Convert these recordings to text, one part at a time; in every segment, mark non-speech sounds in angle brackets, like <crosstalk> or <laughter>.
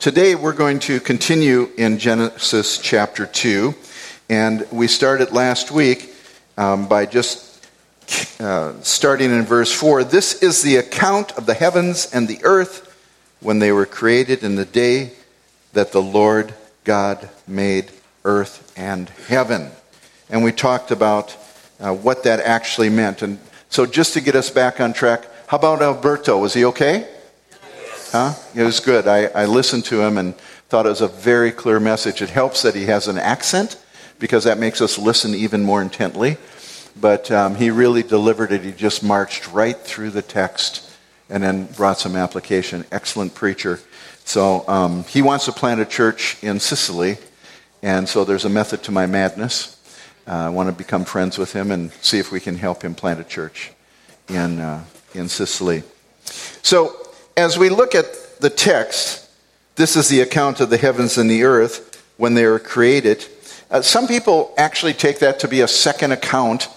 Today we're going to continue in Genesis chapter 2, and we started last week um, by just uh, starting in verse 4. This is the account of the heavens and the earth when they were created in the day that the Lord God made earth and heaven. And we talked about uh, what that actually meant. And so, just to get us back on track, how about Alberto? Was he okay? Huh? It was good. I, I listened to him and thought it was a very clear message. It helps that he has an accent because that makes us listen even more intently. But um, he really delivered it. He just marched right through the text and then brought some application. Excellent preacher. So um, he wants to plant a church in Sicily, and so there's a method to my madness. Uh, I want to become friends with him and see if we can help him plant a church in, uh, in Sicily. So, as we look at the text, this is the account of the heavens and the earth when they were created. Uh, some people actually take that to be a second account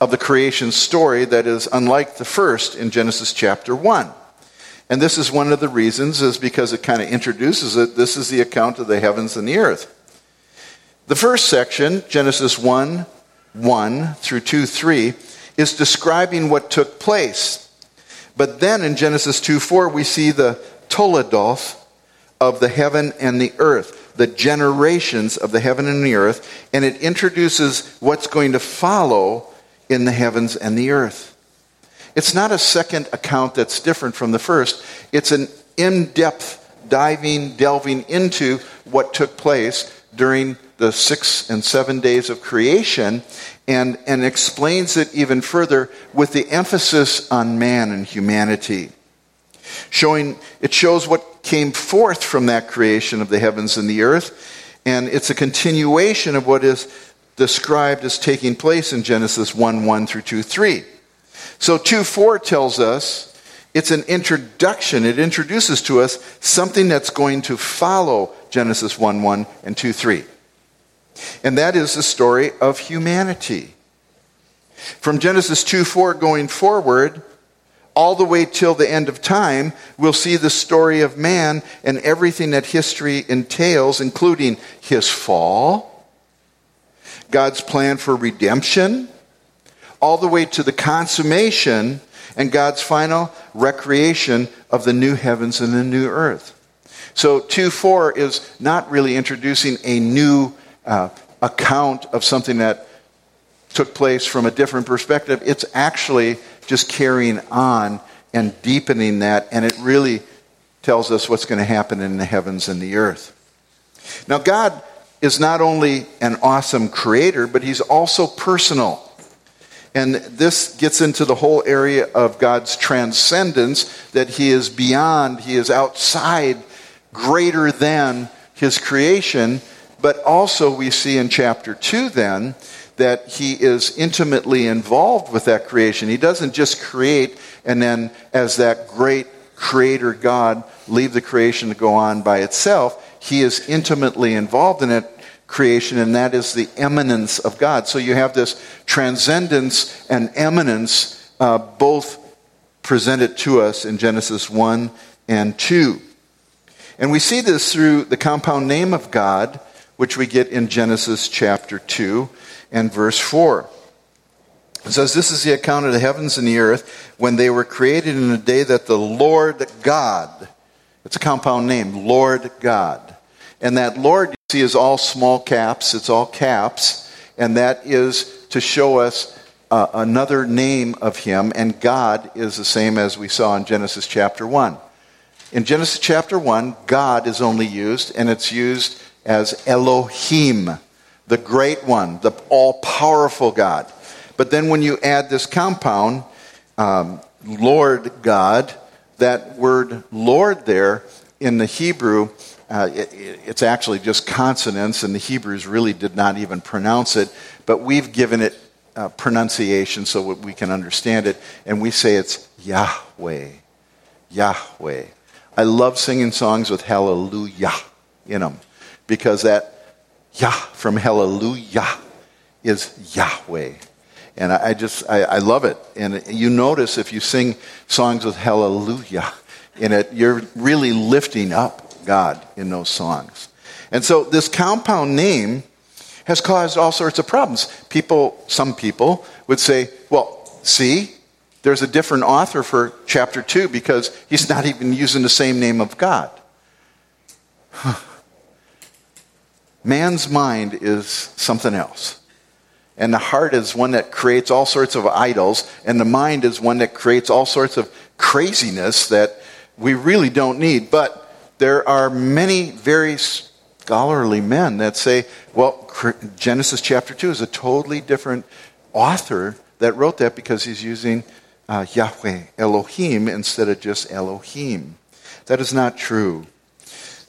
of the creation story that is unlike the first in Genesis chapter 1. And this is one of the reasons is because it kind of introduces it. This is the account of the heavens and the earth. The first section, Genesis 1 1 through 2 3, is describing what took place. But then in Genesis 2 4, we see the Toledoth of the heaven and the earth, the generations of the heaven and the earth, and it introduces what's going to follow in the heavens and the earth. It's not a second account that's different from the first, it's an in depth diving, delving into what took place during the six and seven days of creation and, and explains it even further with the emphasis on man and humanity. Showing, it shows what came forth from that creation of the heavens and the earth, and it's a continuation of what is described as taking place in Genesis 1 1 through 2 3. So 2 4 tells us it's an introduction. It introduces to us something that's going to follow Genesis 1 1 and 2 3. And that is the story of humanity. From Genesis 2 4 going forward, all the way till the end of time, we'll see the story of man and everything that history entails, including his fall, God's plan for redemption, all the way to the consummation and God's final recreation of the new heavens and the new earth. So 2 4 is not really introducing a new uh, account of something that took place from a different perspective. It's actually just carrying on and deepening that, and it really tells us what's going to happen in the heavens and the earth. Now, God is not only an awesome creator, but he's also personal. And this gets into the whole area of God's transcendence, that he is beyond, he is outside, greater than his creation. But also, we see in chapter 2 then that he is intimately involved with that creation. He doesn't just create and then, as that great creator God, leave the creation to go on by itself. He is intimately involved in it creation, and that is the immanence of God. So you have this transcendence and immanence uh, both presented to us in Genesis 1 and 2. And we see this through the compound name of God, which we get in Genesis chapter 2 and verse 4. It says, This is the account of the heavens and the earth when they were created in the day that the Lord God, it's a compound name, Lord God. And that Lord you see is all small caps, it's all caps, and that is to show us uh, another name of him, and God is the same as we saw in Genesis chapter 1. In Genesis chapter 1, God is only used, and it's used as Elohim, the great one, the all powerful God. But then when you add this compound, um, Lord God, that word Lord there in the Hebrew uh, it, it's actually just consonants, and the Hebrews really did not even pronounce it, but we've given it uh, pronunciation so we can understand it, and we say it's Yahweh. Yahweh. I love singing songs with hallelujah in them because that Yah from hallelujah is Yahweh. And I, just, I, I love it. And you notice if you sing songs with hallelujah in it, you're really lifting up God in those songs. And so this compound name has caused all sorts of problems. People, some people would say, well, see, there's a different author for chapter 2 because he's not even using the same name of God. Man's mind is something else. And the heart is one that creates all sorts of idols, and the mind is one that creates all sorts of craziness that we really don't need. But there are many very scholarly men that say, well, Genesis chapter 2 is a totally different author that wrote that because he's using uh, Yahweh, Elohim, instead of just Elohim. That is not true.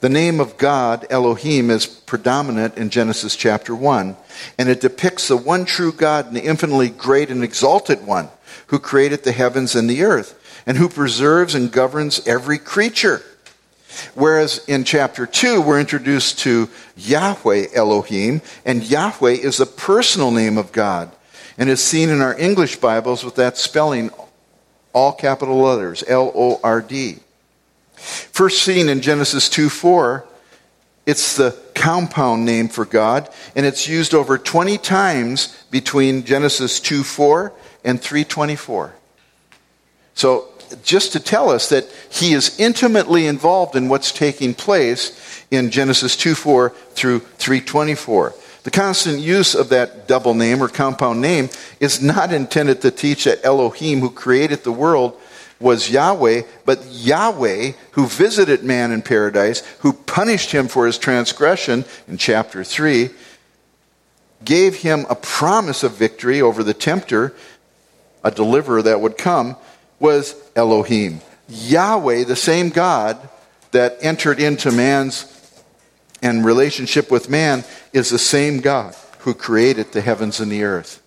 The name of God, Elohim, is predominant in Genesis chapter 1, and it depicts the one true God and the infinitely great and exalted one who created the heavens and the earth, and who preserves and governs every creature. Whereas in chapter 2, we're introduced to Yahweh Elohim, and Yahweh is a personal name of God, and is seen in our English Bibles with that spelling, all capital letters, L O R D. First seen in Genesis 2 4, it's the compound name for God, and it's used over 20 times between Genesis 2 4 and 324. So, just to tell us that he is intimately involved in what's taking place in Genesis 2 4 through 324. The constant use of that double name or compound name is not intended to teach that Elohim, who created the world, was Yahweh, but Yahweh, who visited man in paradise, who punished him for his transgression in chapter 3, gave him a promise of victory over the tempter, a deliverer that would come, was Elohim. Yahweh, the same God that entered into man's and relationship with man, is the same God who created the heavens and the earth.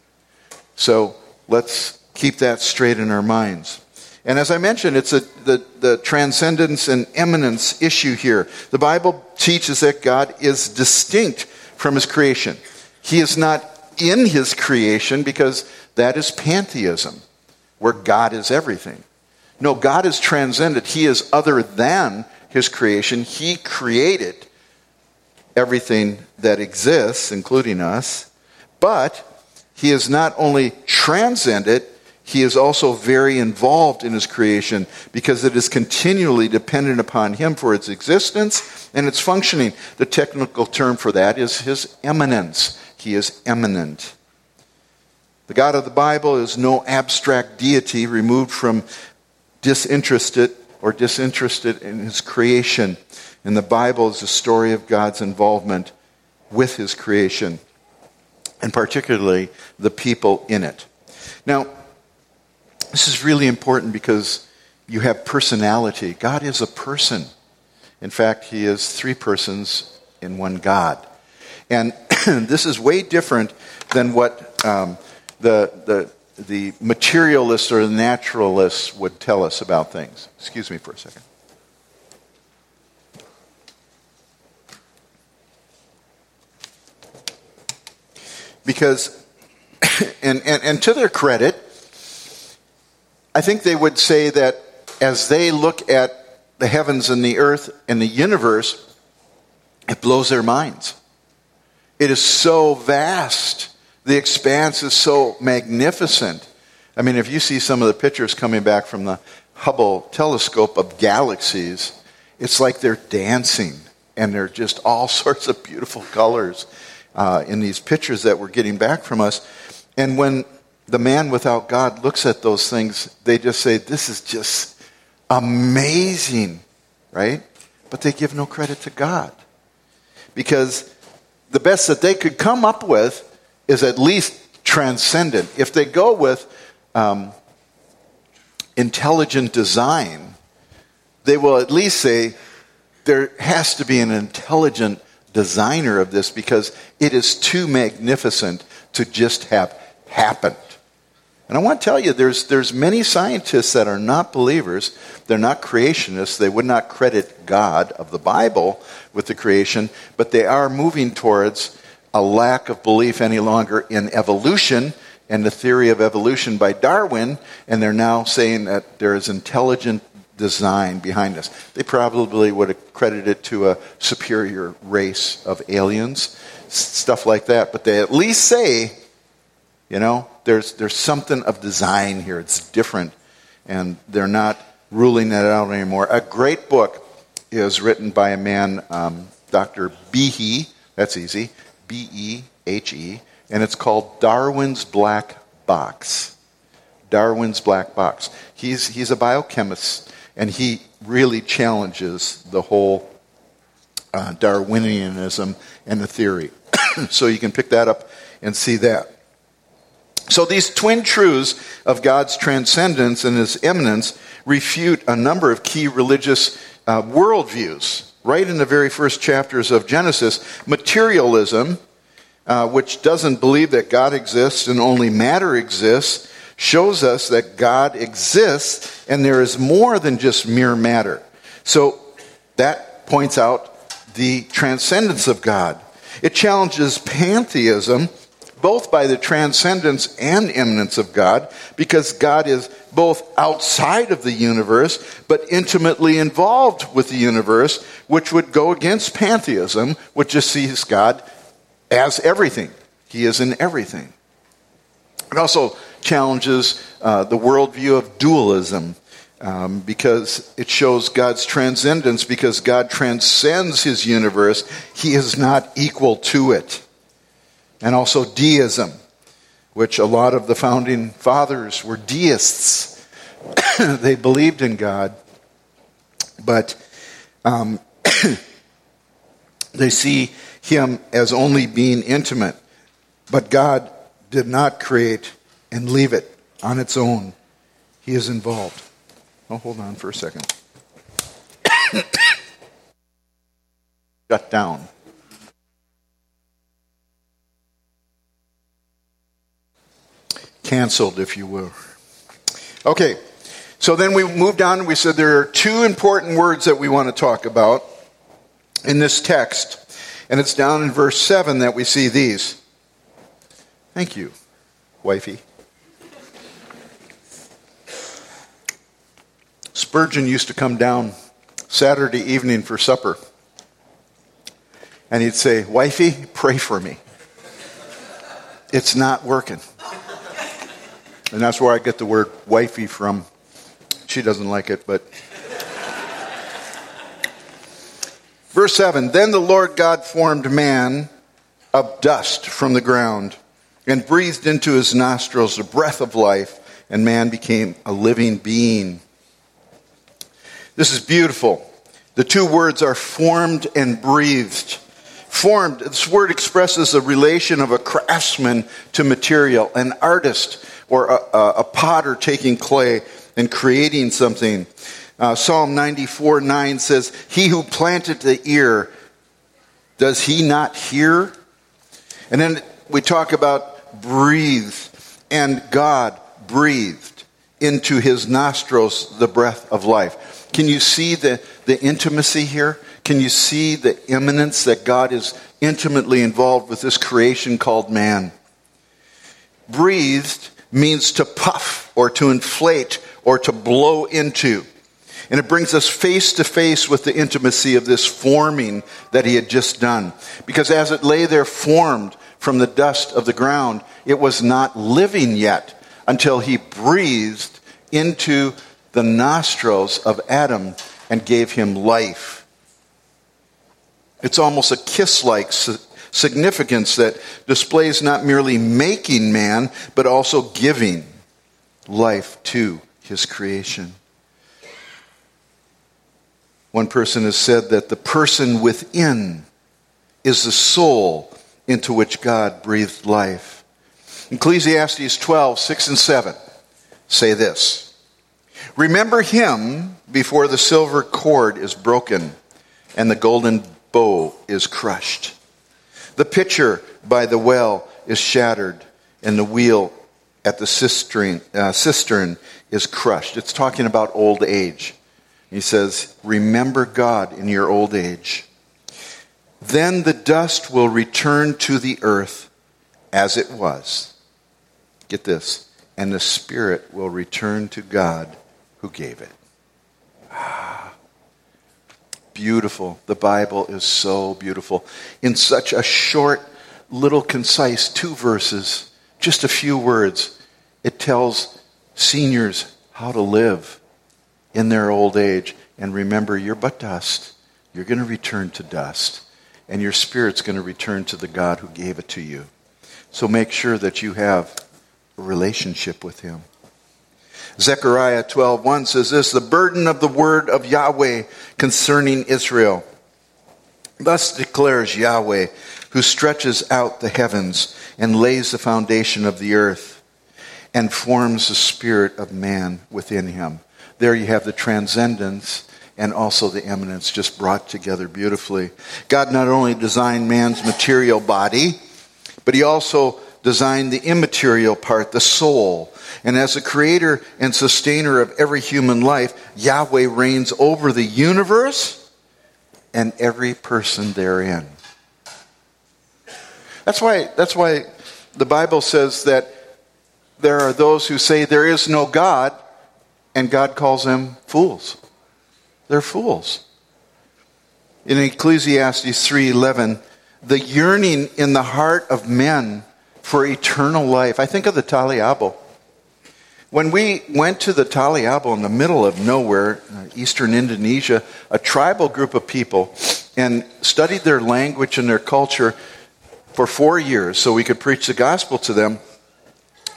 So let's keep that straight in our minds. And as I mentioned, it's a, the, the transcendence and immanence issue here. The Bible teaches that God is distinct from his creation. He is not in his creation because that is pantheism, where God is everything. No, God is transcendent. He is other than his creation. He created everything that exists, including us, but he is not only transcendent, he is also very involved in his creation because it is continually dependent upon him for its existence and its functioning. The technical term for that is his immanence. He is immanent. The God of the Bible is no abstract deity removed from disinterested or disinterested in his creation. And the Bible is the story of God's involvement with his creation, and particularly the people in it. Now, this is really important because you have personality. God is a person. In fact, He is three persons in one God. And <clears throat> this is way different than what um, the, the, the materialists or the naturalists would tell us about things. Excuse me for a second. Because, <clears throat> and, and, and to their credit, I think they would say that as they look at the heavens and the earth and the universe, it blows their minds. It is so vast. The expanse is so magnificent. I mean, if you see some of the pictures coming back from the Hubble telescope of galaxies, it's like they're dancing and they're just all <laughs> sorts of beautiful colors uh, in these pictures that we're getting back from us. And when the man without God looks at those things, they just say, This is just amazing, right? But they give no credit to God. Because the best that they could come up with is at least transcendent. If they go with um, intelligent design, they will at least say, There has to be an intelligent designer of this because it is too magnificent to just have happened. And I want to tell you, there's, there's many scientists that are not believers. They're not creationists. They would not credit God of the Bible with the creation, but they are moving towards a lack of belief any longer in evolution and the theory of evolution by Darwin, and they're now saying that there is intelligent design behind this. They probably would accredit it to a superior race of aliens, stuff like that. But they at least say, you know, there's, there's something of design here. It's different. And they're not ruling that out anymore. A great book is written by a man, um, Dr. Behe, that's easy, B E H E, and it's called Darwin's Black Box. Darwin's Black Box. He's, he's a biochemist, and he really challenges the whole uh, Darwinianism and the theory. <coughs> so you can pick that up and see that. So these twin truths of God's transcendence and his immanence refute a number of key religious uh, worldviews. Right in the very first chapters of Genesis, materialism, uh, which doesn't believe that God exists and only matter exists, shows us that God exists and there is more than just mere matter. So that points out the transcendence of God. It challenges pantheism, both by the transcendence and immanence of God, because God is both outside of the universe, but intimately involved with the universe, which would go against pantheism, which just sees God as everything. He is in everything. It also challenges uh, the worldview of dualism um, because it shows God's transcendence, because God transcends his universe, he is not equal to it. And also deism, which a lot of the founding fathers were deists. <coughs> they believed in God, but um, <coughs> they see him as only being intimate. But God did not create and leave it on its own. He is involved. Oh, hold on for a second. <coughs> Shut down. Canceled, if you will. Okay, so then we moved on we said there are two important words that we want to talk about in this text. And it's down in verse 7 that we see these. Thank you, wifey. Spurgeon used to come down Saturday evening for supper. And he'd say, Wifey, pray for me. It's not working. And that's where I get the word wifey from. She doesn't like it, but. Verse 7 Then the Lord God formed man of dust from the ground and breathed into his nostrils the breath of life, and man became a living being. This is beautiful. The two words are formed and breathed. Formed, this word expresses a relation of a craftsman to material, an artist or a, a potter taking clay and creating something. Uh, Psalm 94 9 says, He who planted the ear, does he not hear? And then we talk about breathe, and God breathed into his nostrils the breath of life. Can you see the, the intimacy here? Can you see the immanence that God is intimately involved with this creation called man? Breathed means to puff or to inflate or to blow into. And it brings us face to face with the intimacy of this forming that he had just done. Because as it lay there formed from the dust of the ground, it was not living yet until he breathed into the nostrils of Adam and gave him life. It's almost a kiss like significance that displays not merely making man, but also giving life to his creation. One person has said that the person within is the soul into which God breathed life. Ecclesiastes 12, 6 and 7 say this. Remember him before the silver cord is broken and the golden bow is crushed. The pitcher by the well is shattered and the wheel at the cistern, uh, cistern is crushed. It's talking about old age. He says, Remember God in your old age. Then the dust will return to the earth as it was. Get this. And the spirit will return to God who gave it. Beautiful. The Bible is so beautiful. In such a short, little, concise two verses, just a few words, it tells seniors how to live in their old age. And remember, you're but dust. You're going to return to dust. And your spirit's going to return to the God who gave it to you. So make sure that you have a relationship with Him. Zechariah 12:1 says this, "The burden of the word of Yahweh concerning Israel. Thus declares Yahweh, who stretches out the heavens and lays the foundation of the earth and forms the spirit of man within him." There you have the transcendence and also the immanence just brought together beautifully. God not only designed man's material body, but he also designed the immaterial part, the soul. And as the creator and sustainer of every human life, Yahweh reigns over the universe and every person therein. That's why, that's why the Bible says that there are those who say there is no God, and God calls them fools. They're fools. In Ecclesiastes 3:11, the yearning in the heart of men for eternal life. I think of the Taliabo. When we went to the Taliabo in the middle of nowhere, uh, eastern Indonesia, a tribal group of people, and studied their language and their culture for four years so we could preach the gospel to them.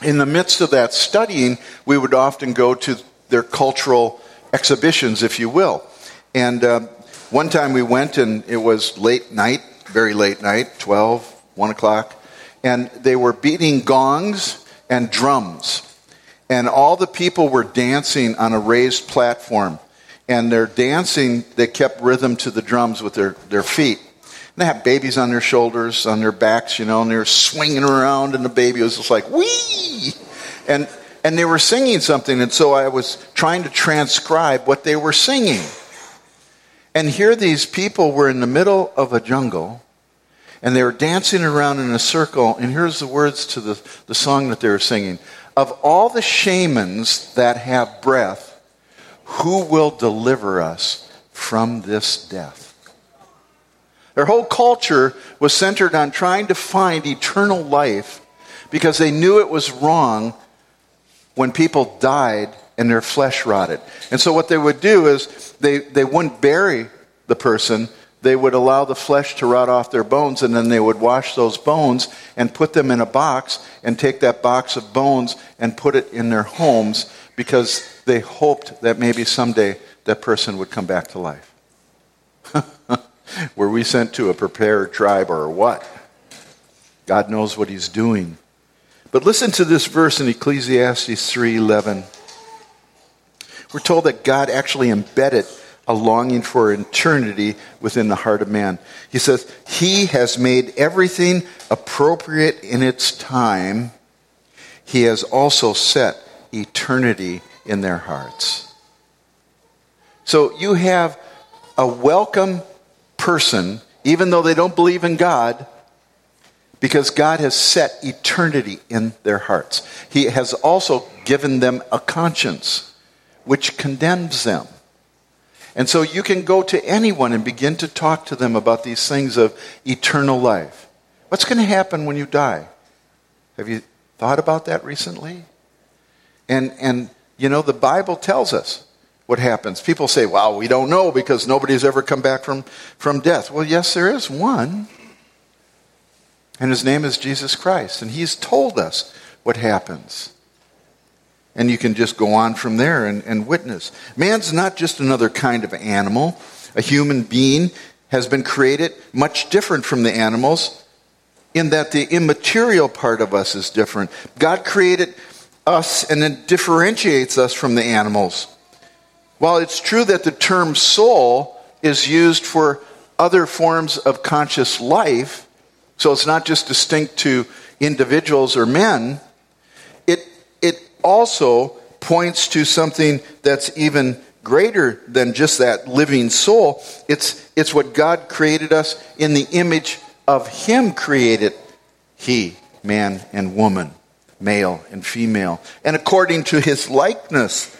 In the midst of that studying, we would often go to their cultural exhibitions, if you will. And uh, one time we went and it was late night, very late night, 12, 1 o'clock, and they were beating gongs and drums. And all the people were dancing on a raised platform. And they're dancing, they kept rhythm to the drums with their, their feet. And they have babies on their shoulders, on their backs, you know, and they're swinging around, and the baby was just like, wee! And, and they were singing something, and so I was trying to transcribe what they were singing. And here these people were in the middle of a jungle, and they were dancing around in a circle. And here's the words to the, the song that they were singing Of all the shamans that have breath, who will deliver us from this death? Their whole culture was centered on trying to find eternal life because they knew it was wrong when people died and their flesh rotted. And so what they would do is they, they wouldn't bury the person, they would allow the flesh to rot off their bones, and then they would wash those bones and put them in a box and take that box of bones and put it in their homes because they hoped that maybe someday that person would come back to life. <laughs> Were we sent to a prepared tribe or what? God knows what he's doing. But listen to this verse in Ecclesiastes 3:11. We're told that God actually embedded a longing for eternity within the heart of man. He says, He has made everything appropriate in its time. He has also set eternity in their hearts. So you have a welcome person, even though they don't believe in God, because God has set eternity in their hearts. He has also given them a conscience which condemns them. And so you can go to anyone and begin to talk to them about these things of eternal life. What's going to happen when you die? Have you thought about that recently? And, and you know, the Bible tells us what happens. People say, well, we don't know because nobody's ever come back from, from death. Well, yes, there is one. And his name is Jesus Christ. And he's told us what happens. And you can just go on from there and, and witness. Man's not just another kind of animal. A human being has been created much different from the animals in that the immaterial part of us is different. God created us and then differentiates us from the animals. While it's true that the term soul is used for other forms of conscious life, so it's not just distinct to individuals or men, also points to something that's even greater than just that living soul. It's, it's what God created us in the image of Him created He, man and woman, male and female. And according to His likeness.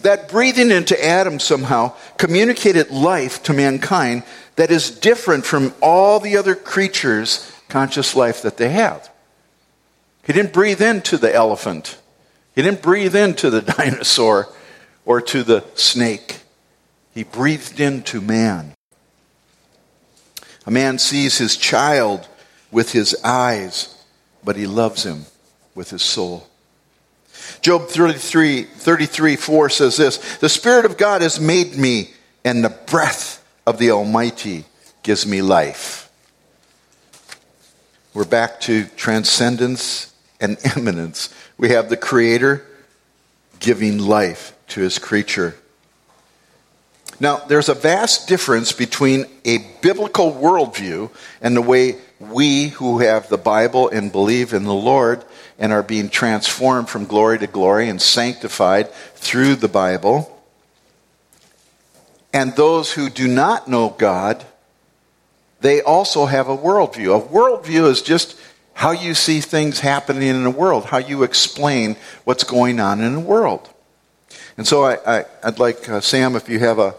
That breathing into Adam somehow communicated life to mankind that is different from all the other creatures' conscious life that they have. He didn't breathe into the elephant, he didn't breathe into the <laughs> dinosaur or to the snake. He breathed into man. A man sees his child with his eyes, but he loves him with his soul. Job 33, 33 4 says this The Spirit of God has made me, and the breath of the Almighty gives me life. We're back to transcendence and <laughs> immanence. We have the Creator giving life to his creature. Now, there's a vast difference between a biblical worldview and the way we who have the Bible and believe in the Lord and are being transformed from glory to glory and sanctified through the Bible, and those who do not know God, they also have a worldview. A worldview is just how you see things happening in the world, how you explain what's going on in the world. And so I, would like, uh, Sam, if you have a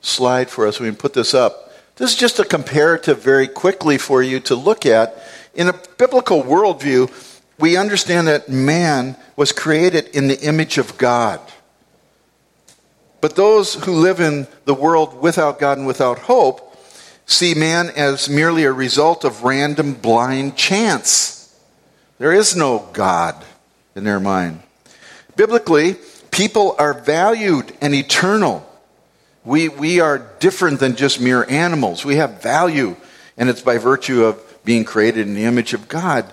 slide for us, we can put this up. This is just a comparative very quickly for you to look at. In a biblical worldview, we understand that man was created in the image of God. But those who live in the world without God and without hope see man as merely a result of random blind chance. There is no God in their mind. Biblically, people are valued and eternal. We, we are different than just mere animals. We have value, and it's by virtue of being created in the image of God.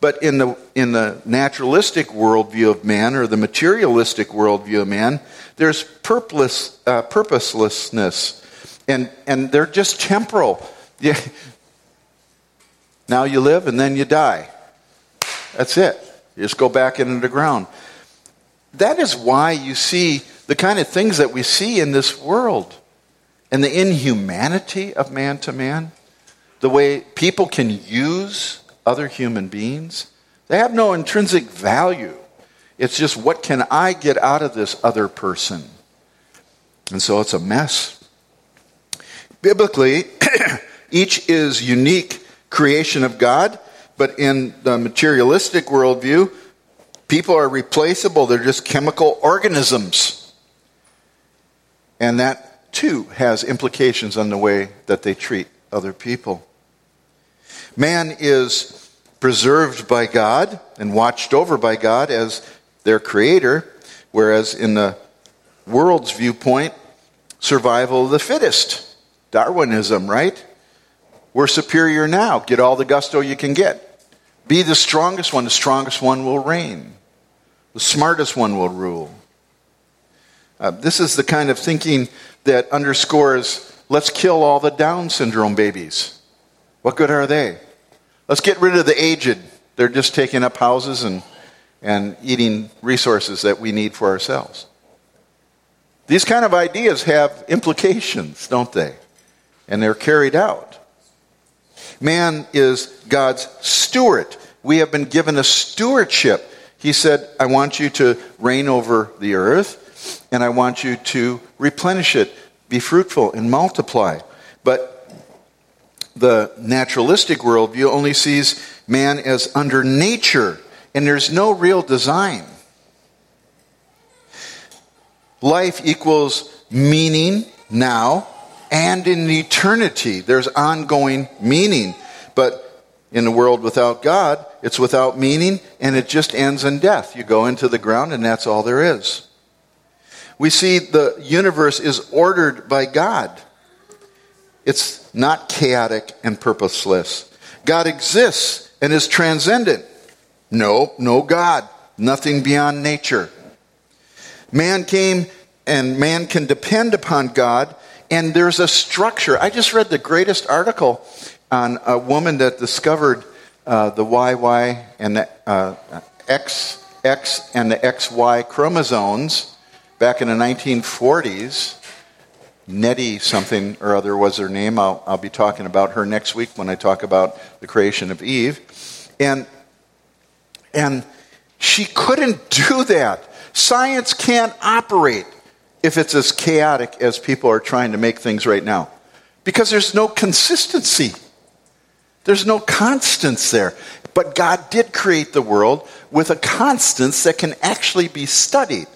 But in the, in the naturalistic worldview of man, or the materialistic worldview of man, there's purpose, uh, purposelessness, and, and they're just temporal. Yeah. Now you live and then you die. That's it. You just go back into the ground. That is why you see the kind of things that we see in this world and the inhumanity of man to man, the way people can use other human beings. They have no intrinsic value. It's just what can I get out of this other person? And so it's a mess. Biblically, <clears throat> each is unique creation of God, but in the materialistic worldview, people are replaceable. They're just chemical organisms. And that, too, has implications on the way that they treat other people. Man is preserved by God and watched over by God as their creator, whereas in the world's viewpoint, survival of the fittest. Darwinism, right? We're superior now. Get all the gusto you can get. Be the strongest one. The strongest one will reign. The smartest one will rule. Uh, this is the kind of thinking that underscores let's kill all the Down syndrome babies. What good are they? Let's get rid of the aged. They're just taking up houses and, and eating resources that we need for ourselves. These kind of ideas have implications, don't they? And they're carried out. Man is God's steward. We have been given a stewardship. He said, I want you to reign over the earth and I want you to replenish it, be fruitful, and multiply. But the naturalistic worldview only sees man as under nature, and there's no real design. Life equals meaning now and in eternity. There's ongoing meaning. But in a world without God, it's without meaning and it just ends in death. You go into the ground and that's all there is we see the universe is ordered by God. It's not chaotic and purposeless. God exists and is transcendent. No, no God. Nothing beyond nature. Man came and man can depend upon God, and there's a structure. I just read the greatest article on a woman that discovered uh, the YY and the uh, XX and the XY chromosomes back in the 1940s. Nettie something or other was her name. I'll, I'll be talking about her next week when I talk about the creation of Eve. And, and she couldn't do that. Science can't operate if it's as chaotic as people are trying to make things right now because there's no consistency. There's no constance there. But God did create the world with a constance that can actually be studied.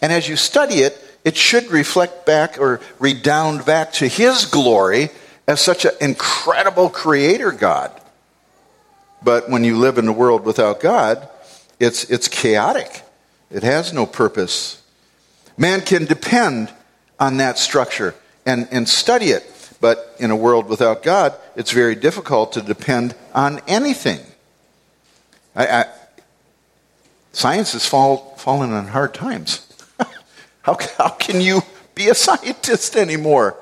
And as you study it, it should reflect back or redound back to His glory as such an incredible creator God. But when you live in a world without God, it's, it's chaotic. It has no purpose. Man can depend on that structure and, and study it. But in a world without God, it's very difficult to depend on anything. I, I, science has fall, fallen on hard times. <laughs> how, how can you be a <laughs> scientist anymore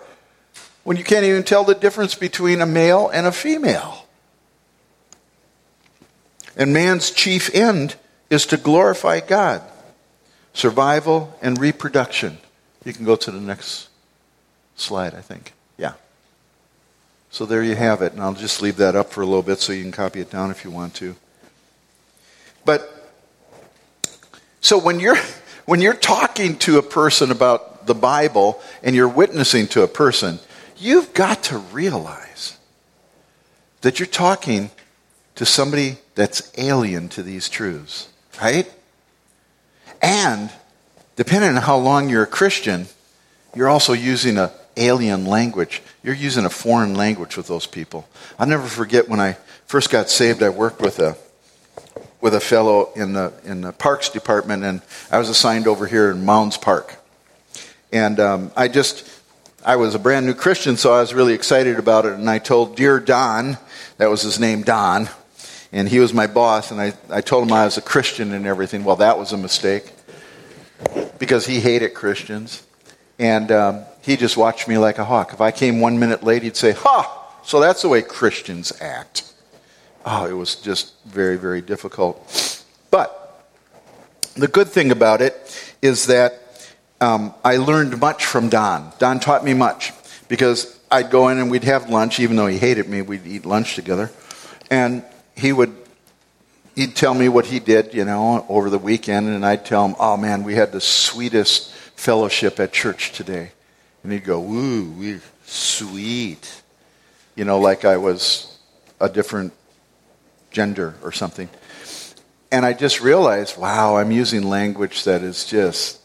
when you can't even tell the difference between a male and a female? And man's chief end is to glorify God survival and reproduction. You can go to the next slide, I think. Yeah. So there you have it. And I'll just leave that up for a little bit so you can copy it down if you want to. But so when you're <laughs> when you're talking to a person about the Bible and you're witnessing to a person, you've got to realize that you're talking to somebody that's alien to these truths, right? And depending on how long you're a Christian, you're also using an alien language. You're using a foreign language with those people. I'll never forget when I first got saved, I worked with a with a fellow in the in the parks department, and I was assigned over here in Mounds Park. And um, I just I was a brand new Christian, so I was really excited about it. And I told dear Don, that was his name, Don, and he was my boss, and I, I told him I was a Christian and everything. Well, that was a mistake because he hated Christians. And um, he just watched me like a hawk. If I came one minute late, he'd say, Ha! So that's the way Christians act. Oh, it was just very, very difficult. But the good thing about it is that um, I learned much from Don. Don taught me much because I'd go in and we'd have lunch, even though he hated me, we'd eat lunch together. And he would he'd tell me what he did, you know, over the weekend, and I'd tell him, "Oh man, we had the sweetest fellowship at church today," and he'd go, "Ooh, we sweet," you know, like I was a different gender or something. And I just realized, wow, I'm using language that is just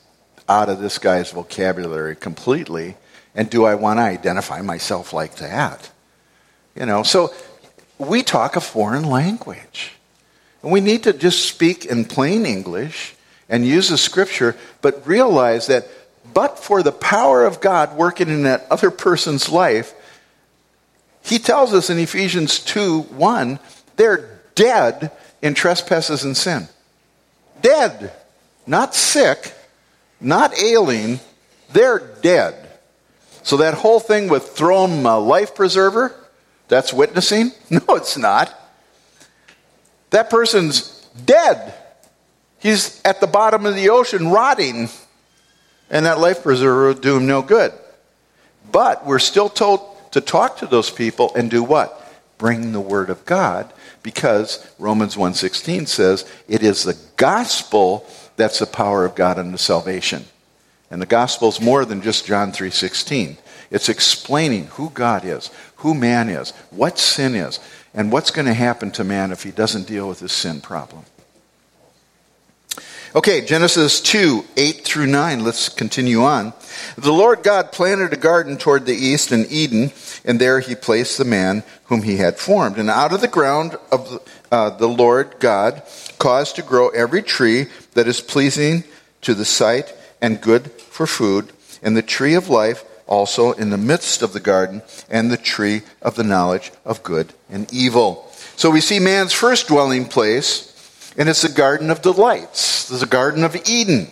out of this guy's vocabulary completely. And do I want to identify myself like that? You know, so we talk a foreign language. And we need to just speak in plain English and use the scripture, but realize that but for the power of God working in that other person's life, he tells us in Ephesians 2 1, they're dead in trespasses and sin. Dead. Not sick, not ailing, they're dead. So that whole thing with throw them a life preserver, that's witnessing? <laughs> No, it's not. That person's dead. He's at the bottom of the ocean rotting, and that life preserver will do him no good. But we're still told to talk to those people and do what? Bring the word of God because Romans 1:16 says it is the gospel that's the power of God unto salvation. And the gospel is more than just John 3:16. It's explaining who God is, who man is, what sin is, and what's going to happen to man if he doesn't deal with his sin problem. Okay, Genesis 2, 8 through 9. Let's continue on. The Lord God planted a garden toward the east in Eden, and there he placed the man whom he had formed. And out of the ground of uh, the Lord God caused to grow every tree that is pleasing to the sight and good for food, and the tree of life also in the midst of the garden, and the tree of the knowledge of good and evil. So we see man's first dwelling place, and it's the Garden of Delights. A Garden of Eden.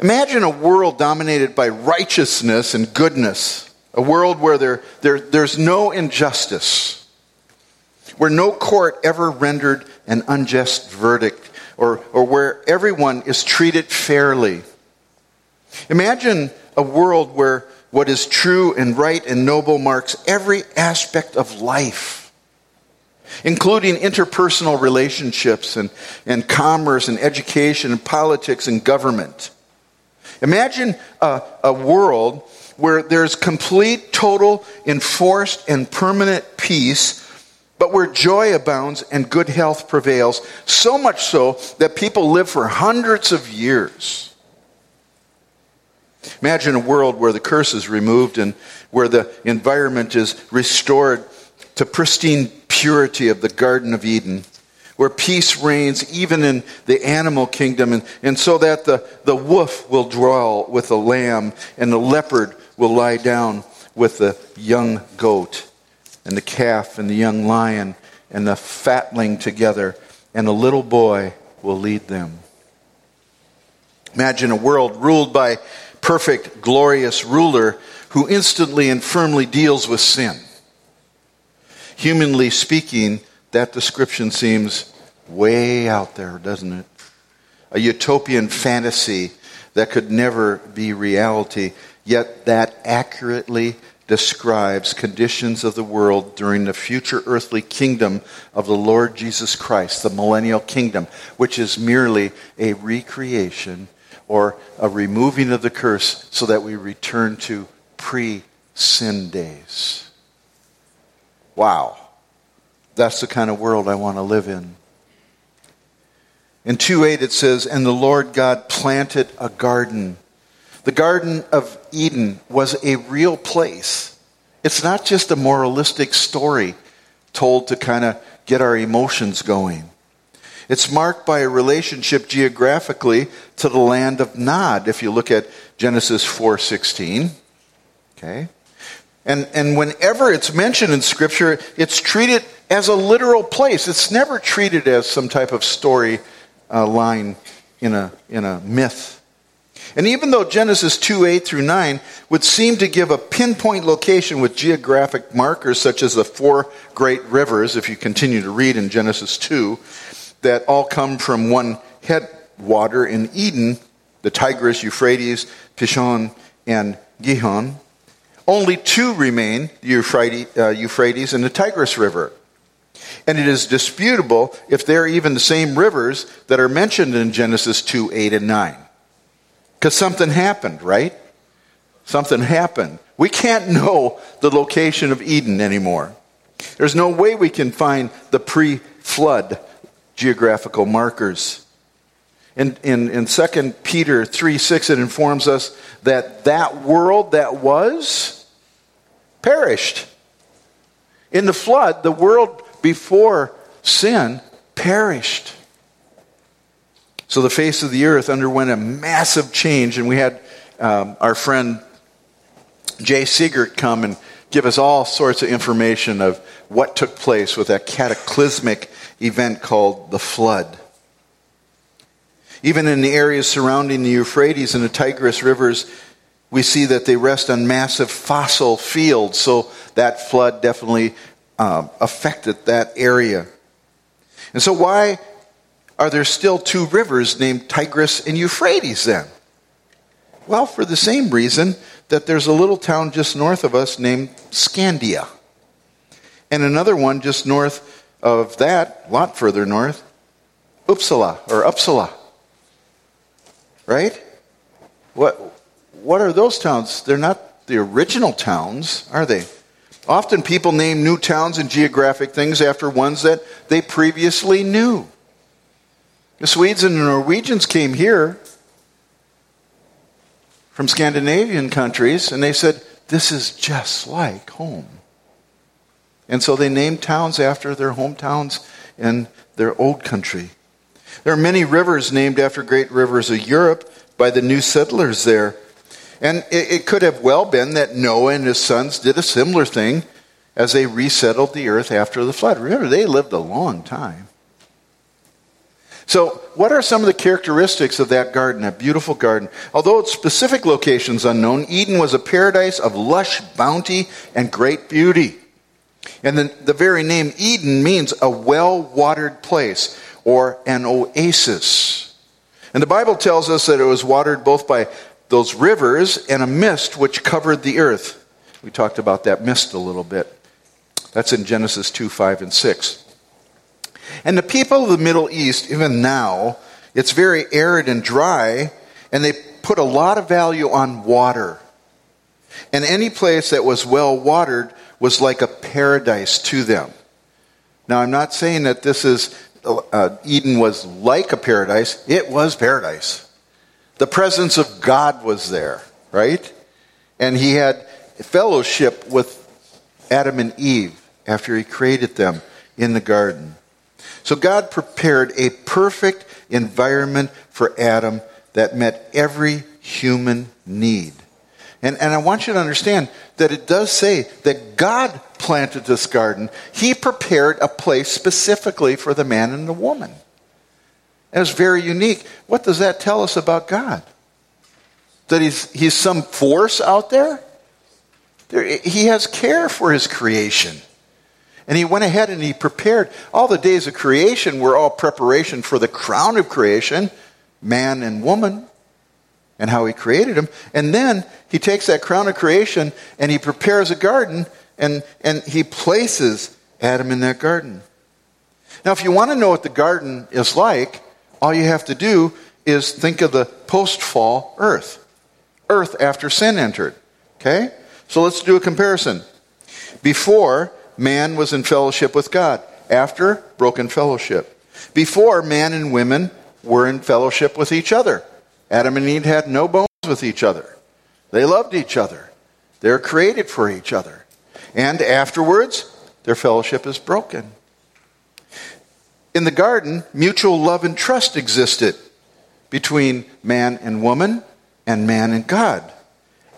Imagine a world dominated by righteousness and goodness, a world where there, there, there's no injustice, where no court ever rendered an unjust verdict, or, or where everyone is treated fairly. Imagine a world where what is true and right and noble marks every aspect of life. including interpersonal relationships and, and commerce and education and politics and government. Imagine a, a world where there's complete, total, enforced, and permanent peace, but where joy abounds and good health prevails, so much so that people live for hundreds of years. Imagine a world where the curse is removed and where the environment is restored to pristine purity of the Garden of Eden, where peace reigns even in the animal kingdom, and, and so that the, the wolf will dwell with the lamb, and the leopard will lie down with the young goat, and the calf and the young lion and the fatling together, and a little boy will lead them. Imagine a world ruled by perfect, glorious ruler who instantly and firmly deals with sin. Humanly speaking, that description seems way out there, doesn't it? A utopian fantasy that could never be reality, yet that accurately describes conditions of the world during the future earthly kingdom of the Lord Jesus Christ, the millennial kingdom, which is merely a recreation or a removing of the curse so that we return to pre sin days. Wow. That's the kind of world I want to live in. In 2 8, it says, And the Lord God planted a garden. The Garden of Eden was a real place. It's not just a moralistic story told to kind of get our emotions going. It's marked by a relationship geographically to the land of Nod, if you look at Genesis 4.16. Okay? And, and whenever it's mentioned in Scripture, it's treated as a literal place. It's never treated as some type of story uh, line in a, in a myth. And even though Genesis 2 8 through 9 would seem to give a pinpoint location with geographic markers such as the four great rivers, if you continue to read in Genesis 2, that all come from one headwater in Eden the Tigris, Euphrates, Pishon, and Gihon. Only two remain the uh, Euphrates and the Tigris River. And it is disputable if they're even the same rivers that are mentioned in Genesis 2 8 and 9. Because something happened, right? Something happened. We can't know the location of Eden anymore. There's no way we can find the pre flood geographical markers. In, in, in 2 Peter 3 6, it informs us that that world that was perished. In the flood, the world before sin perished. So the face of the earth underwent a massive change, and we had um, our friend Jay Siegert come and give us all sorts of information of what took place with that cataclysmic event called the flood. Even in the areas surrounding the Euphrates and the Tigris rivers, we see that they rest on massive fossil fields, so that flood definitely uh, affected that area. And so, why are there still two rivers named Tigris and Euphrates then? Well, for the same reason that there's a little town just north of us named Scandia, and another one just north of that, a lot further north, Uppsala or Uppsala. Right? What, what are those towns? They're not the original towns, are they? Often people name new towns and geographic things after ones that they previously knew. The Swedes and the Norwegians came here from Scandinavian countries, and they said, This is just like home. And so they named towns after their hometowns in their old country. There are many rivers named after great rivers of Europe by the new settlers there. And it could have well been that Noah and his sons did a similar thing as they resettled the earth after the flood. Remember, they lived a long time. So, what are some of the characteristics of that garden, that beautiful garden? Although its specific location is unknown, Eden was a paradise of lush bounty and great beauty. And the, the very name Eden means a well watered place or an oasis. And the Bible tells us that it was watered both by those rivers and a mist which covered the earth. We talked about that mist a little bit. That's in Genesis 2 5 and 6. And the people of the Middle East, even now, it's very arid and dry, and they put a lot of value on water. And any place that was well watered was like a paradise to them. Now, I'm not saying that this is, uh, Eden was like a paradise, it was paradise. The presence of God was there, right? And he had fellowship with Adam and Eve after he created them in the garden. So God prepared a perfect environment for Adam that met every human need. And, and I want you to understand that it does say that God planted this garden. He prepared a place specifically for the man and the woman. It was very unique. What does that tell us about God? That he's, he's some force out there? there? He has care for his creation. And he went ahead and he prepared. All the days of creation were all preparation for the crown of creation, man and woman, and how he created them. And then he takes that crown of creation and he prepares a garden and, and he places Adam in that garden. Now, if you want to know what the garden is like, all you have to do is think of the post fall earth. Earth after sin entered. Okay? So let's do a comparison. Before, man was in fellowship with God. After, broken fellowship. Before, man and women were in fellowship with each other. Adam and Eve had no bones with each other. They loved each other. They're created for each other. And afterwards, their fellowship is broken. In the garden, mutual love and trust existed between man and woman and man and God.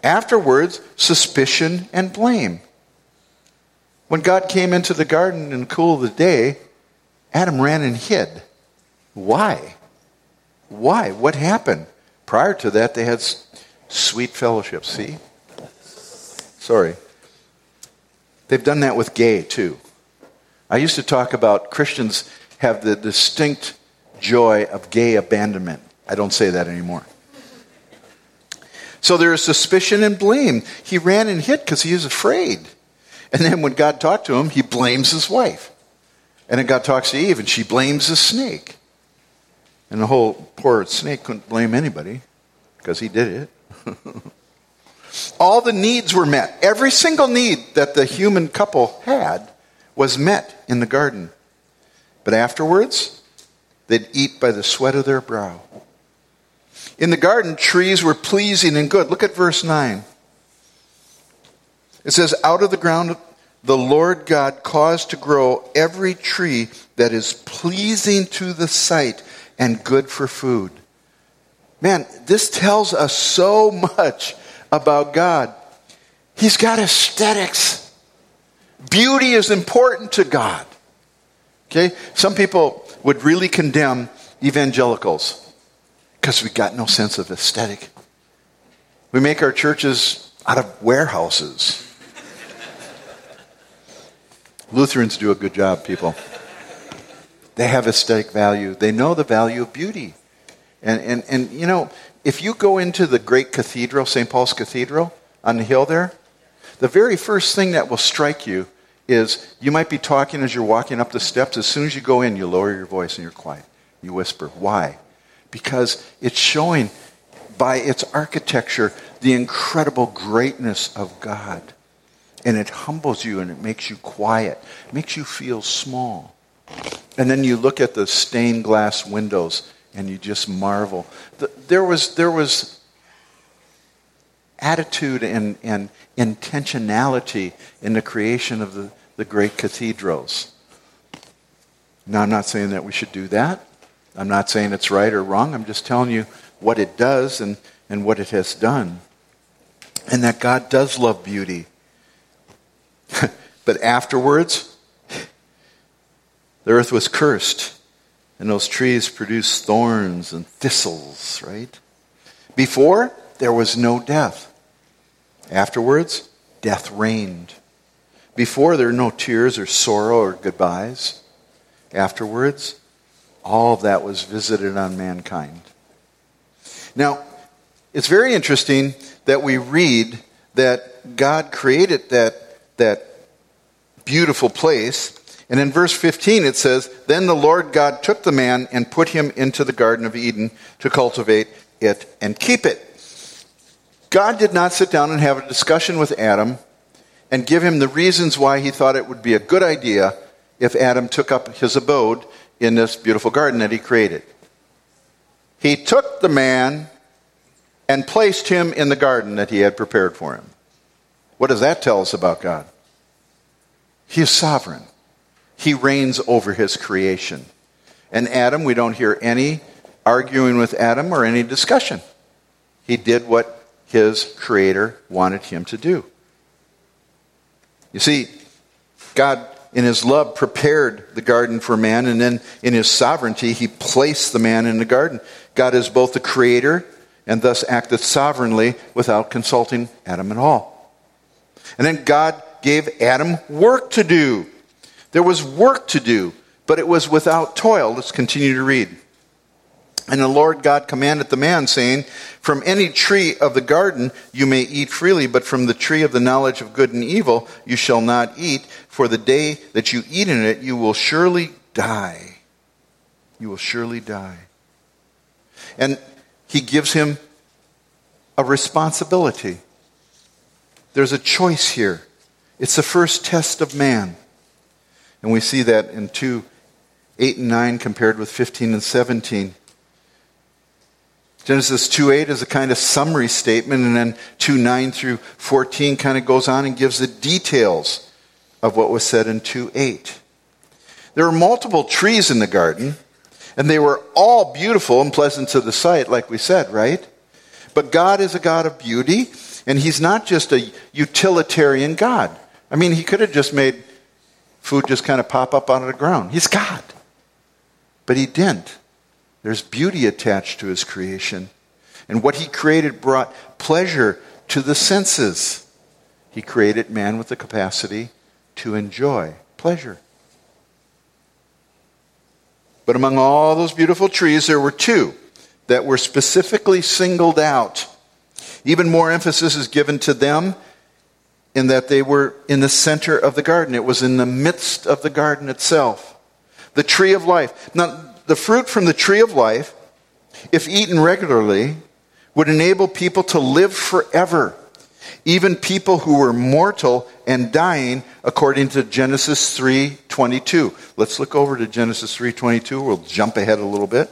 Afterwards, suspicion and blame. When God came into the garden in the cool of the day, Adam ran and hid. Why? Why? What happened? Prior to that, they had sweet fellowship. See? Sorry. They've done that with gay, too. I used to talk about Christians have the distinct joy of gay abandonment. I don't say that anymore. So there is suspicion and blame. He ran and hid because he is afraid. And then when God talked to him, he blames his wife. And then God talks to Eve, and she blames the snake. And the whole poor snake couldn't blame anybody because he did it. <laughs> All the needs were met. Every single need that the human couple had was met in the garden. But afterwards, they'd eat by the sweat of their brow. In the garden, trees were pleasing and good. Look at verse 9. It says, Out of the ground the Lord God caused to grow every tree that is pleasing to the sight and good for food. Man, this tells us so much about God. He's got aesthetics. Beauty is important to God. Okay? Some people would really condemn evangelicals because we got no sense of aesthetic. We make our churches out of warehouses. Lutherans do a good job, people. They have aesthetic value. They know the value of beauty. And, and, and you know, if you go into the great cathedral, St. Paul's Cathedral, on the hill there, the very first thing that will strike you is you might be talking as you're walking up the steps. As soon as you go in, you lower your voice and you're quiet. You whisper. Why? Because it's showing by its architecture the incredible greatness of God. And it humbles you and it makes you quiet, makes you feel small. And then you look at the stained glass windows and you just marvel. There was, there was attitude and, and intentionality in the creation of the, the great cathedrals. Now, I'm not saying that we should do that. I'm not saying it's right or wrong. I'm just telling you what it does and, and what it has done. And that God does love beauty. <laughs> but afterwards, the earth was cursed and those trees produced thorns and thistles, right? Before, there was no death. Afterwards, death reigned. Before, there were no tears or sorrow or goodbyes. Afterwards, all of that was visited on mankind. Now, it's very interesting that we read that God created that, that beautiful place And in verse 15 it says, Then the Lord God took the man and put him into the Garden of Eden to cultivate it and keep it. God did not sit down and have a discussion with Adam and give him the reasons why he thought it would be a good idea if Adam took up his abode in this beautiful garden that he created. He took the man and placed him in the garden that he had prepared for him. What does that tell us about God? He is sovereign. He reigns over his creation. And Adam, we don't hear any arguing with Adam or any discussion. He did what his creator wanted him to do. You see, God, in his love, prepared the garden for man, and then in his sovereignty, he placed the man in the garden. God is both the creator and thus acted sovereignly without consulting Adam at all. And then God gave Adam work to do. There was work to do, but it was without toil. Let's continue to read. And the Lord God commanded the man, saying, From any tree of the garden you may eat freely, but from the tree of the knowledge of good and evil you shall not eat, for the day that you eat in it you will surely die. You will surely die. And he gives him a responsibility. There's a choice here. It's the first test of man. And we see that in 2 8 and 9 compared with 15 and 17. Genesis 2 8 is a kind of summary statement, and then 2 9 through 14 kind of goes on and gives the details of what was said in 2 8. There were multiple trees in the garden, and they were all beautiful and pleasant to the sight, like we said, right? But God is a God of beauty, and He's not just a utilitarian God. I mean, He could have just made food just kind of pop up out of the ground. He's God. But He didn't. There's beauty attached to His creation. And what He created brought pleasure to the senses. He created man with the capacity to enjoy pleasure. But among all those beautiful trees, there were two that were specifically singled out. Even more emphasis is given to them in that they were in the center of the garden. It was in the midst of the garden itself. The tree of life. Now, the fruit from the tree of life, if eaten regularly, would enable people to live forever. Even people who were mortal and dying according to Genesis 3:22. Let's look over to Genesis 3:22. We'll jump ahead a little bit.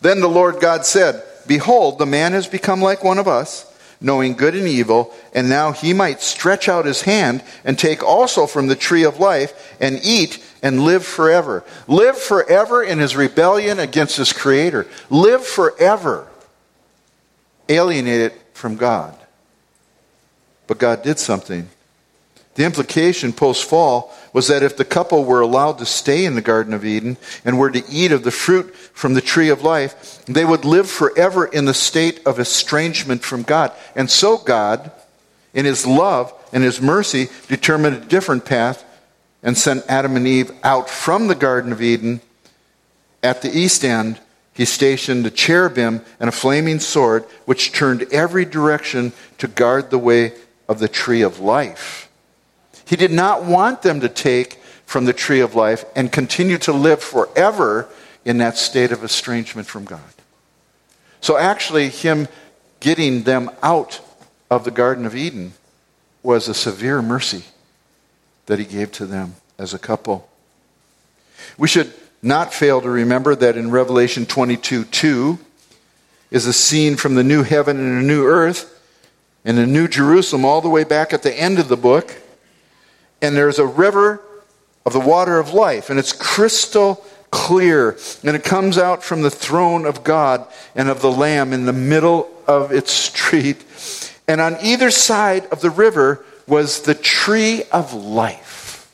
Then the Lord God said, "Behold, the man has become like one of us, knowing good and evil, and now he might stretch out his hand and take also from the tree of life and eat and live forever. Live forever in his rebellion against his creator. Live forever alienated from God. But God did something. The implication post fall was that if the couple were allowed to stay in the Garden of Eden and were to eat of the fruit from the tree of life, they would live forever in the state of estrangement from God. And so God, in His love and His mercy, determined a different path and sent Adam and Eve out from the Garden of Eden. At the east end, He stationed a cherubim and a flaming sword, which turned every direction to guard the way of the tree of life. He did not want them to take from the tree of life and continue to live forever in that state of estrangement from God. So, actually, Him getting them out of the Garden of Eden was a severe mercy that He gave to them as a couple. We should not fail to remember that in Revelation 22 2 is a scene from the new heaven and a new earth and a new Jerusalem all the way back at the end of the book and there's a river of the water of life, and it's crystal clear, and it comes out from the throne of God and of the Lamb in the middle of its street. And on either side of the river was the tree of life.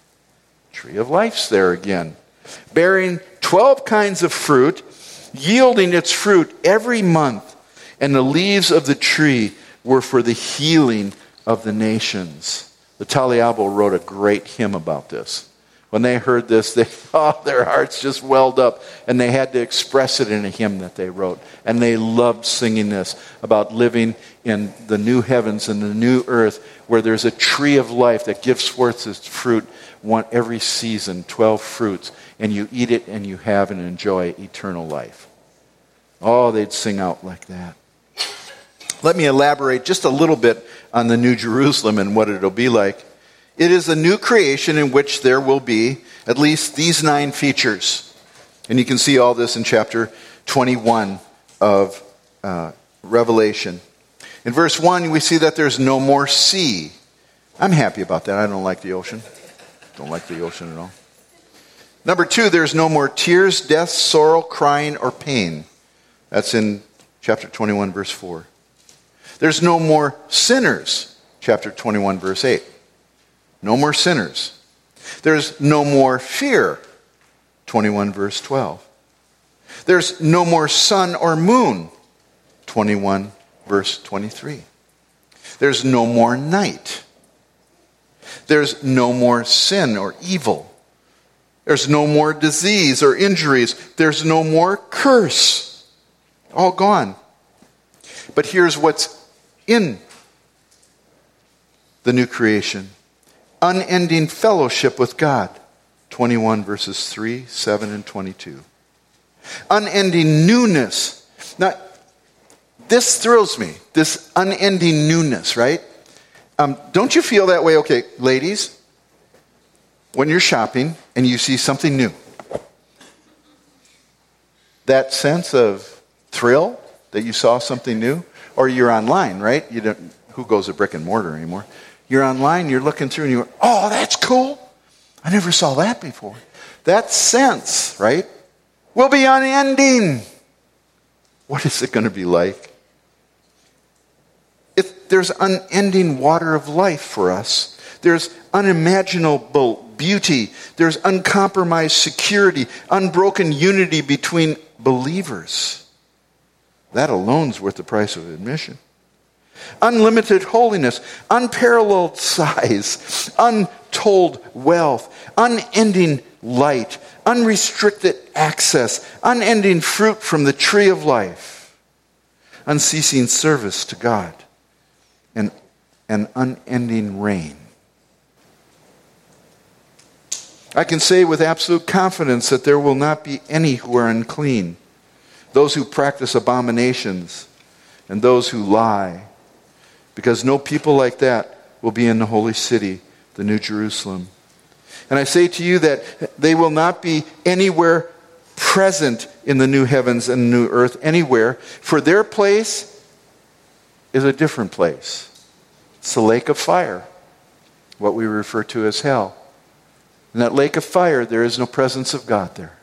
Tree of life's there again, bearing 12 kinds of fruit, yielding its fruit every month. And the leaves of the tree were for the healing of the nations. The Taliabo wrote a great hymn about this. When they heard this, they, <laughs> oh, their hearts just welled up, and they had to express it in a hymn that they wrote. And they loved singing this about living in the new heavens and the new earth, where there's a tree of life that gives forth its fruit one every season, 12 fruits, and you eat it and you have and enjoy eternal life. Oh, they'd sing out like that. Let me elaborate just a little bit on the New Jerusalem and what it'll be like. It is a new creation in which there will be at least these nine features. And you can see all this in chapter 21 of uh, Revelation. In verse 1, we see that there's no more sea. I'm happy about that. I don't like the ocean. Don't like the ocean at all. Number two, there's no more tears, death, sorrow, crying, or pain. That's in chapter 21, verse 4. There's no more sinners, chapter 21, verse 8. No more sinners. There's no more fear, 21, verse 12. There's no more sun or moon, 21, verse 23. There's no more night. There's no more sin or evil. There's no more disease or injuries. There's no more curse. All gone. But here's what's in the new creation unending fellowship with God. 21 verses 3, 7, and 22. Unending newness. Now, this thrills me, this unending newness, right? Um, don't you feel that way? Okay, ladies, when you're shopping and you see something new, that sense of thrill that you saw something new, or you're online, right? You don't, who goes to brick and mortar anymore? You're online, you're looking through, and you're, oh, that's cool. I never saw that before. That sense, right, will be unending. What is it going to be like? If there's unending water of life for us, there's unimaginable beauty, there's uncompromised security, unbroken unity between believers. That alone's worth the price of admission unlimited holiness, unparalleled size, untold wealth, unending light, unrestricted access, unending fruit from the tree of life, unceasing service to God, and an unending reign. I can say with absolute confidence that there will not be any who are unclean, those who practice abominations, and those who lie because no people like that will be in the holy city, the New Jerusalem. And I say to you that they will not be anywhere present in the new heavens and new earth, anywhere, for their place is a different place. It's the lake of fire, what we refer to as hell. In that lake of fire, there is no presence of God there.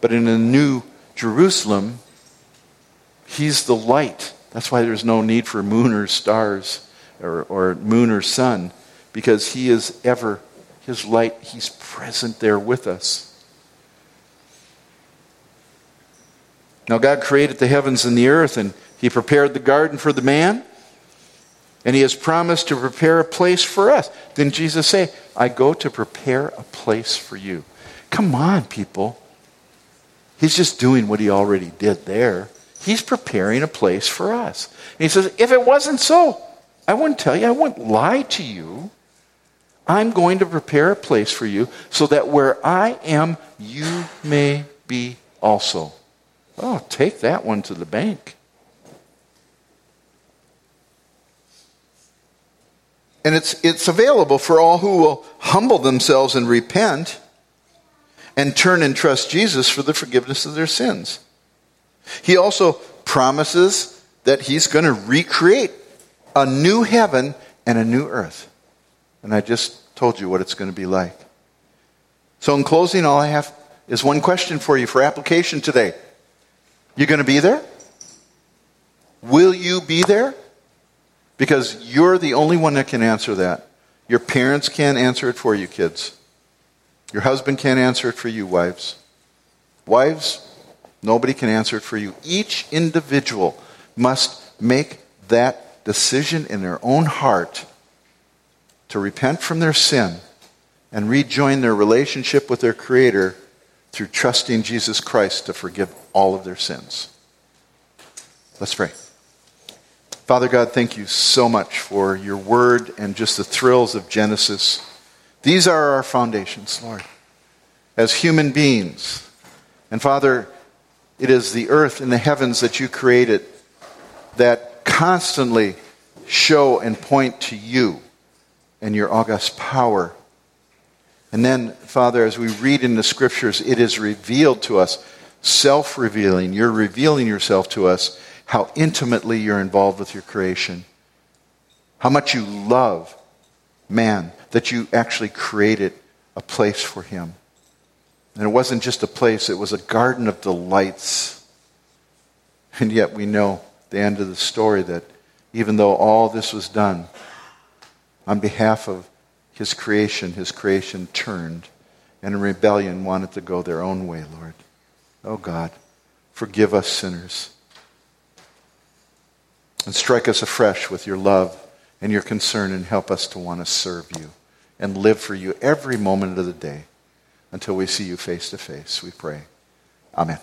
But in the new Jerusalem, He's the light that's why there's no need for moon or stars or, or moon or sun, because He is ever, His light, He's present there with us. Now, God created the heavens and the earth, and He prepared the garden for the man, and He has promised to prepare a place for us. Then Jesus say, I go to prepare a place for you. Come on, people. He's just doing what He already did there. He's preparing a place for us. And he says, if it wasn't so, I wouldn't tell you, I wouldn't lie to you. I'm going to prepare a place for you so that where I am, you may be also. Oh, take that one to the bank. And it's, it's available for all who will humble themselves and repent and turn and trust Jesus for the forgiveness of their sins. He also promises that he's going to recreate a new heaven and a new earth. And I just told you what it's going to be like. So, in closing, all I have is one question for you for application today. You going to be there? Will you be there? Because you're the only one that can answer that. Your parents can't answer it for you, kids. Your husband can't answer it for you, wives. Wives, Nobody can answer it for you. Each individual must make that decision in their own heart to repent from their sin and rejoin their relationship with their Creator through trusting Jesus Christ to forgive all of their sins. Let's pray. Father God, thank you so much for your word and just the thrills of Genesis, These are our foundations, Lord, as human beings. And Father, it is the earth and the heavens that you created that constantly show and point to you and your august power. And then, Father, as we read in the scriptures, it is revealed to us, self revealing. You're revealing yourself to us, how intimately you're involved with your creation, how much you love man, that you actually created a place for him. And it wasn't just a place, it was a garden of delights. And yet we know the end of the story that even though all this was done on behalf of his creation, his creation turned and in rebellion wanted to go their own way, Lord. Oh God, forgive us sinners. And strike us afresh with your love and your concern and help us to want to serve you and live for you every moment of the day until we see you face to face, we pray. Amen.